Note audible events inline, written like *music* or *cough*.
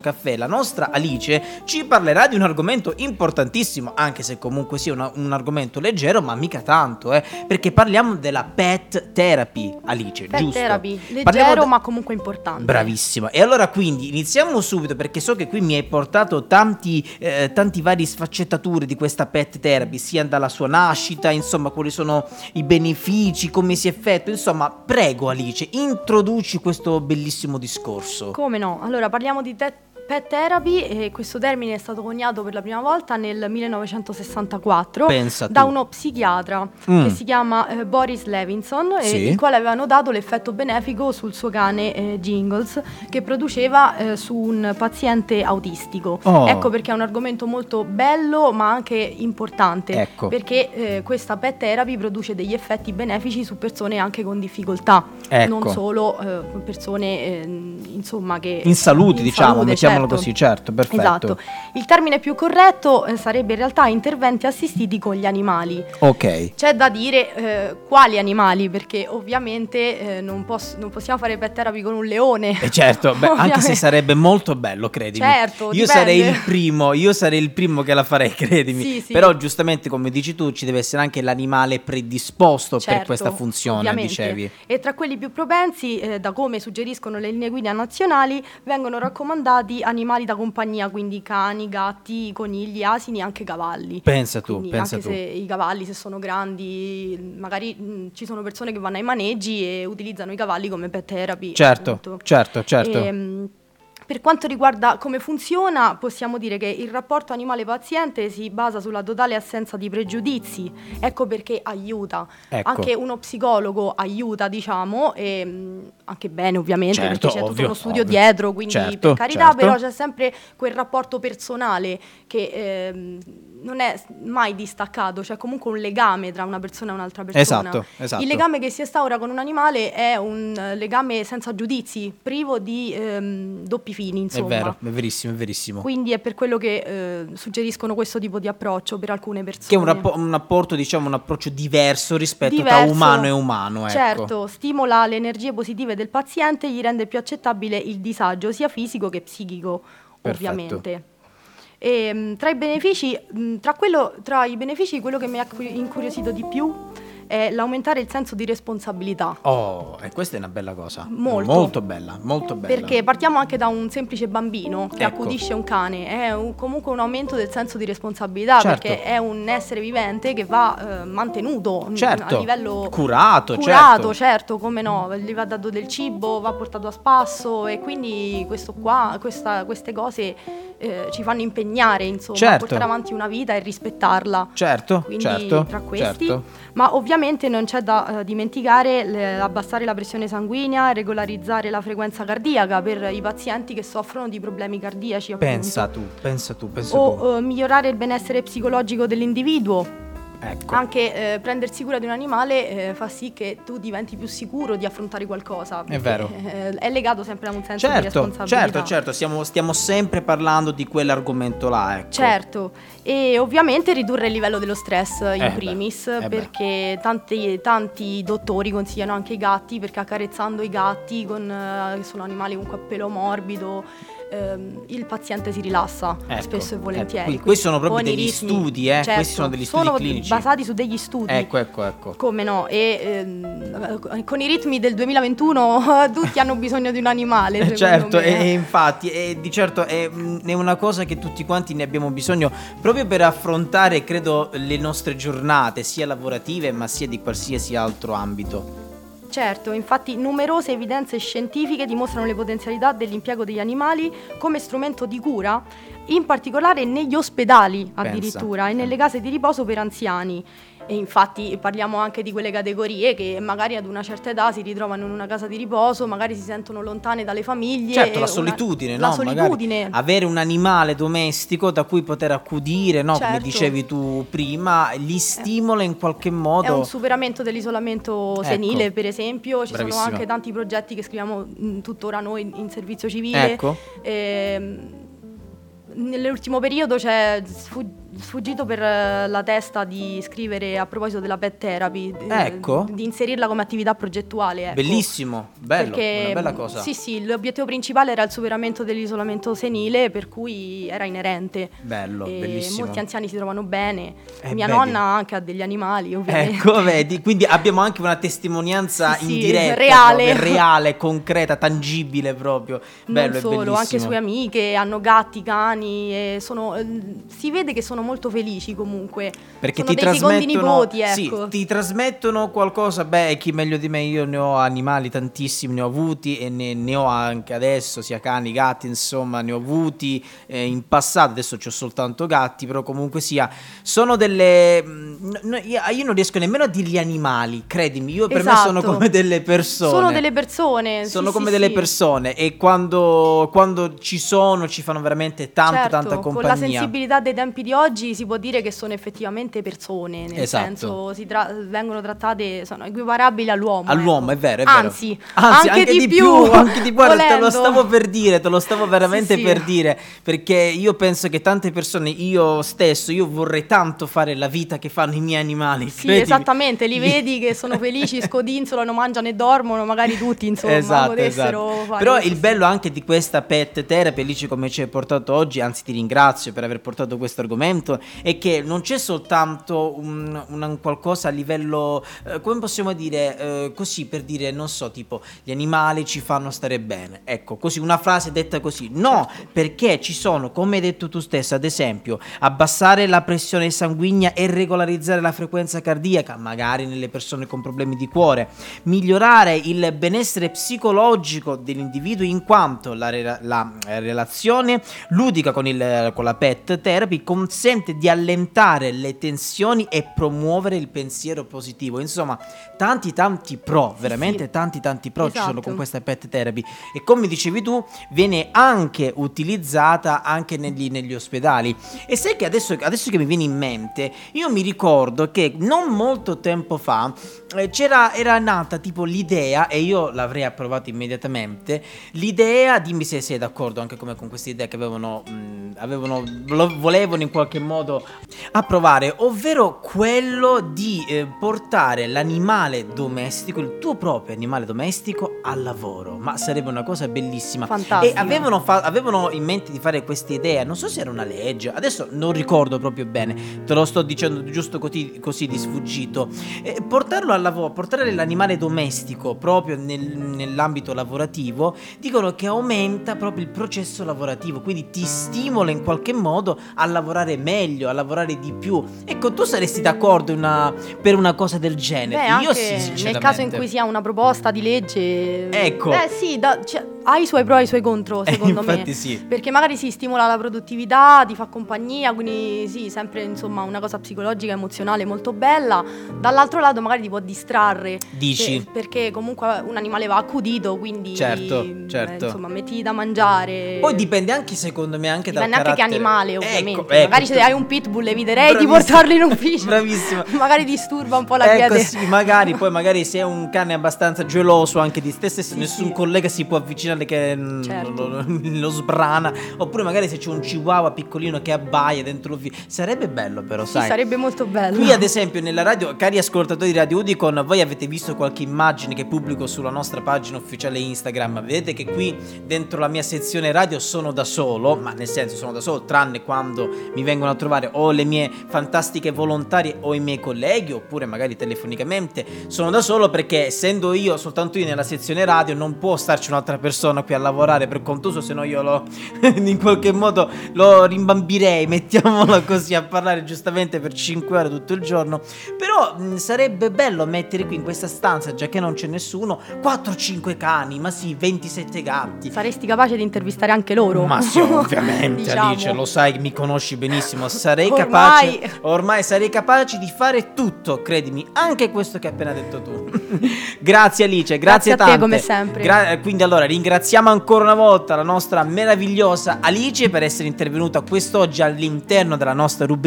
caffè, la nostra Alice ci parlerà di un argomento importantissimo, anche se comunque sia una- un argomento leggero, ma mica tanto, eh, perché parliamo della pet therapy, Alice, Pet giusto? therapy, Parliamo leggero de- ma comunque importante. Bravissima. E allora quindi iniziamo subito perché so che qui mi hai portato tanti, eh, tanti vari sfaccettature di questa pet therapy, sia dalla sua nascita, insomma, quali sono i benefici, come si effettua, insomma, prego Alice, introduci questo bellissimo discorso. Come no? Allora parliamo di te- pet therapy e questo termine è stato coniato per la prima volta nel 1964 Pensa da tu. uno psichiatra Mm. che si chiama eh, Boris Levinson, e Sì. il quale aveva notato l'effetto benefico sul suo cane eh, Jingles che produceva eh, su un paziente autistico. Oh. Ecco perché è un argomento molto bello ma anche importante. Ecco. Perché eh, questa pet therapy produce degli effetti benefici su persone anche con difficoltà, Ecco. non solo eh, persone eh, insomma che In salute, in diciamo, salute, mettiamolo certo. così, certo, perfetto. Esatto. Il termine più corretto eh, sarebbe in realtà interventi assistiti con gli animali. Ok. C'è da dire eh, quali animali, perché ovviamente eh, non, poss- non possiamo fare pet therapy con un leone. E certo, beh, anche se sarebbe molto bello, credimi. Certo, io dipende. sarei il primo, io sarei il primo che la farei, credimi. Sì, sì. Però giustamente, come dici tu, ci deve essere anche l'animale predisposto per Certo, questa funzione, ovviamente. dicevi. E tra quelli più propensi, eh, da come suggeriscono le linee guida nazionali, vengono raccomandati animali da compagnia, quindi cani, gatti, conigli, asini e anche cavalli. Pensa tu, Quindi pensa anche tu. se i cavalli, se sono grandi, magari mh, ci sono persone che vanno ai maneggi e utilizzano i cavalli come pet therapy. Certo, appunto. certo, certo. Ehm, per quanto riguarda come funziona, possiamo dire che il rapporto animale-paziente si basa sulla totale assenza di pregiudizi, ecco perché aiuta. Ecco. Anche uno psicologo aiuta, diciamo, e mh, anche bene ovviamente, Certo, perché c'è tutto ovvio, uno studio ovvio. dietro, quindi Certo, per carità, certo. però c'è sempre quel rapporto personale che ehm, non è mai distaccato, c'è comunque un legame tra una persona e un'altra persona. Esatto, esatto. Il legame che si instaura con un animale è un eh, legame senza giudizi, privo di ehm, doppi fini, È insomma. vero, è verissimo, è verissimo. Quindi è per quello che eh, suggeriscono questo tipo di approccio per alcune persone. Che è un, rappo- un apporto, diciamo, un approccio diverso rispetto tra Diverso. umano e umano, ecco. Certo, stimola le energie positive del paziente, gli rende più accettabile il disagio sia fisico che psichico, Perfetto. ovviamente. E, mh, tra i benefici, tra, quello- tra i benefici, quello che mi ha cu- incuriosito di più è l'aumentare il senso di responsabilità. Oh, e questa è una bella cosa. Molto. Molto bella, molto bella. Perché partiamo anche da un semplice bambino che Ecco. accudisce un cane, è un- comunque un aumento del senso di responsabilità Certo. perché è un essere vivente che va eh, mantenuto mm, Certo. a livello Curato, curato, certo. certo, come no, gli va dato del cibo, va portato a spasso e quindi questo qua, questa- queste cose eh, ci fanno impegnare insomma a Certo. portare avanti una vita e rispettarla. Certo, Quindi certo, tra questi, certo. ma ovviamente non c'è da eh, dimenticare le- abbassare la pressione sanguigna, regolarizzare la frequenza cardiaca per i pazienti che soffrono di problemi cardiaci. appunto. Pensa tu, pensa tu, pensa tu. O eh, migliorare il benessere psicologico dell'individuo. Ecco. Anche eh, prendersi cura di un animale eh, fa sì che tu diventi più sicuro di affrontare qualcosa. perché, vero. *laughs* eh, è legato sempre a un senso di Certo, responsabilità. certo, certo, stiamo, stiamo sempre parlando di quell'argomento là, ecco. Certo, e ovviamente ridurre il livello dello stress in Eh primis, eh beh. perché tanti, tanti dottori consigliano anche i gatti, perché accarezzando i gatti, con, eh, che sono animali comunque a pelo morbido, ehm, il paziente si rilassa Ecco, spesso e ecco. volentieri. Quindi questi sono proprio degli studi, eh, certo, questi sono degli studi sono clinici. basati su degli studi. Ecco, ecco, ecco. Come no? E ehm, con i ritmi del 2021 *laughs* tutti hanno bisogno di un animale. Eh, certo, me. e, e infatti, e di certo è, mm, è una cosa che tutti quanti ne abbiamo bisogno proprio per affrontare, credo, le nostre giornate, sia lavorative ma sia di qualsiasi altro ambito. Certo, infatti numerose evidenze scientifiche dimostrano le potenzialità dell'impiego degli animali come strumento di cura, in particolare negli ospedali Pensa. addirittura e nelle case di riposo per anziani. E infatti parliamo anche di quelle categorie che magari ad una certa età si ritrovano in una casa di riposo, magari si sentono lontane dalle famiglie. Certo, e la una- solitudine, la no? Magari solitudine. avere un animale domestico da cui poter accudire, no? Come Certo. dicevi tu prima, li stimola in qualche modo. È un superamento dell'isolamento senile, Ecco. per esempio. Ci Bravissima. sono anche tanti progetti che scriviamo mh, tuttora noi in servizio civile. Ecco. Ehm, nell'ultimo periodo c'è sfu- sfuggito per eh, la testa di scrivere a proposito della pet therapy, d- Ecco. di inserirla come attività progettuale. ecco. Bellissimo, bello, Perché, una bella cosa. Sì, sì, l'obiettivo principale era il superamento dell'isolamento senile, per cui era inerente. Bello, E bellissimo. Molti anziani si trovano bene. Eh, Mia vedi. nonna anche ha degli animali, ovviamente. Ecco, *laughs* vedi, quindi abbiamo anche una testimonianza Sì, sì, indiretta, reale. proprio, *laughs* reale, concreta, tangibile proprio. Bello, non solo, anche sue amiche hanno gatti, cani e sono, eh, si vede che sono molto felici comunque. Perché sono ti trasmettono, nipoti, sì, ecco. ti trasmettono qualcosa. Beh, chi meglio di me, io ne ho animali tantissimi, ne ho avuti e ne, ne ho anche adesso, sia cani, gatti, insomma, ne ho avuti eh, in passato. Adesso ho soltanto gatti, però comunque sia, sono delle. mm, no- io non riesco nemmeno a dirgli animali, credimi, io per me sono Esatto. come delle persone. Sono delle persone. sì, Sono sì, come delle sì. persone e quando, quando ci sono ci fanno veramente tanta Certo, tanta con la compagnia. sensibilità dei tempi di oggi si può dire che sono effettivamente persone, nel Esatto. senso si tra- vengono trattate, sono equiparabili all'uomo. All'uomo, ecco. è vero, è vero. Anzi, Anzi, anche, di, più, *laughs* anche di più, te lo stavo per dire, te lo stavo veramente Sì, sì. per dire, perché io penso che tante persone, io stesso, io vorrei tanto fare la vita che fanno i miei animali. Sì, credimi. esattamente, li *laughs* vedi che sono felici, *laughs* scodinzolano, mangiano e dormono, magari tutti, insomma, Esatto, potessero esatto. Però questo il bello anche di questa pet therapy, Alice, come ci hai portato oggi, anzi ti ringrazio per aver portato questo argomento, è che non c'è soltanto un, un qualcosa a livello, eh, come possiamo dire, eh, così per dire, non so, tipo gli animali ci fanno stare bene. Ecco, così una frase detta così. No, perché ci sono, come hai detto tu stessa, ad esempio, abbassare la pressione sanguigna e regolarizzare la frequenza cardiaca, magari nelle persone con problemi di cuore, migliorare il benessere psicologico dell'individuo in quanto la, re- la, relazione ludica con, il- con la pet therapy consente di allentare le tensioni e promuovere il pensiero positivo. Insomma, tanti tanti pro, veramente sì. tanti tanti pro ci sono Esatto. con questa pet therapy e come dicevi tu viene anche utilizzata anche negli, negli ospedali e sai che adesso, adesso che mi viene in mente io mi ricordo che non molto tempo fa eh, c'era era nata tipo l'idea e io l'avrei approvato immediatamente l'idea dimmi se sei d'accordo anche come con questa idea che avevano, mh, avevano lo- volevano in qualche modo approvare ovvero quello di eh, portare l'animale domestico il tuo proprio animale domestico al lavoro ma sarebbe una cosa bellissima Fantastico. e avevano, fa- avevano in mente di fare questa idea, non so se era una legge, adesso non ricordo proprio bene, te lo sto dicendo giusto così, così di sfuggito. Eh, portarlo al lavoro, portare l'animale domestico proprio nel- nell'ambito lavorativo, dicono che aumenta proprio il processo lavorativo, quindi ti stimola in qualche modo a lavorare meglio, a lavorare di più. Ecco, tu saresti d'accordo una- per una cosa del genere? Beh, Io sì, nel sinceramente. caso in cui sia una proposta di legge, Ecco. eh sì, da- cioè, ha i suoi pro e i suoi contro, Eh, secondo me. infatti sì. Perché magari si stimola la produttività, ti fa compagnia, quindi sì, sempre insomma una cosa psicologica, emozionale molto bella. Dall'altro lato magari ti può distrarre. Dici? per- perché comunque un animale va accudito, quindi Certo, eh, certo. insomma, metti da mangiare. Poi dipende anche secondo me anche Dipende dal anche che carattere. animale, Ecco, ovviamente. ecco, magari se hai un pitbull eviterei di Bravissima. portarlo in ufficio. *laughs* Bravissima. *laughs* magari disturba un po' la ecco, quiete. sì, magari poi *laughs* magari se è un cane abbastanza geloso anche di te stesso, Sì, nessun sì. collega si può avvicinare che mm, Certo. lo, lo sbrana. Oppure magari se c'è un chihuahua piccolino che abbaia dentro l'ufficio. Sarebbe bello però, Sì, sai. sarebbe molto bello. Qui ad esempio nella radio, cari ascoltatori di Radio Udicon, voi avete visto qualche immagine che pubblico sulla nostra pagina ufficiale Instagram. Vedete che qui dentro la mia sezione radio sono da solo, ma nel senso sono da solo, tranne quando mi vengono a trovare o le mie fantastiche volontarie o i miei colleghi, oppure magari telefonicamente. Sono da solo perché essendo io, soltanto io nella sezione radio, non può starci un'altra persona qui a lavorare per conto suo, se no io lo *laughs* in qualche modo lo rimbambirei, mettiamolo così, a parlare giustamente per 5 ore tutto il giorno. Però mh, sarebbe bello mettere qui in questa stanza, già che non c'è nessuno, 4-5 cani, ma sì, 27 gatti. Saresti capace di intervistare anche loro? Ma sì, *laughs* ovviamente, Diciamo. Alice, lo sai, mi conosci benissimo. Sarei Ormai- capace, ormai sarei capace di fare tutto, credimi, anche questo che hai appena detto tu. *laughs* grazie Alice, grazie, Grazie a te, come sempre. Gra- quindi allora ringraziamo ancora una volta la nostra meravigliosa Alice per essere intervenuta quest'oggi all'interno della nostra rubrica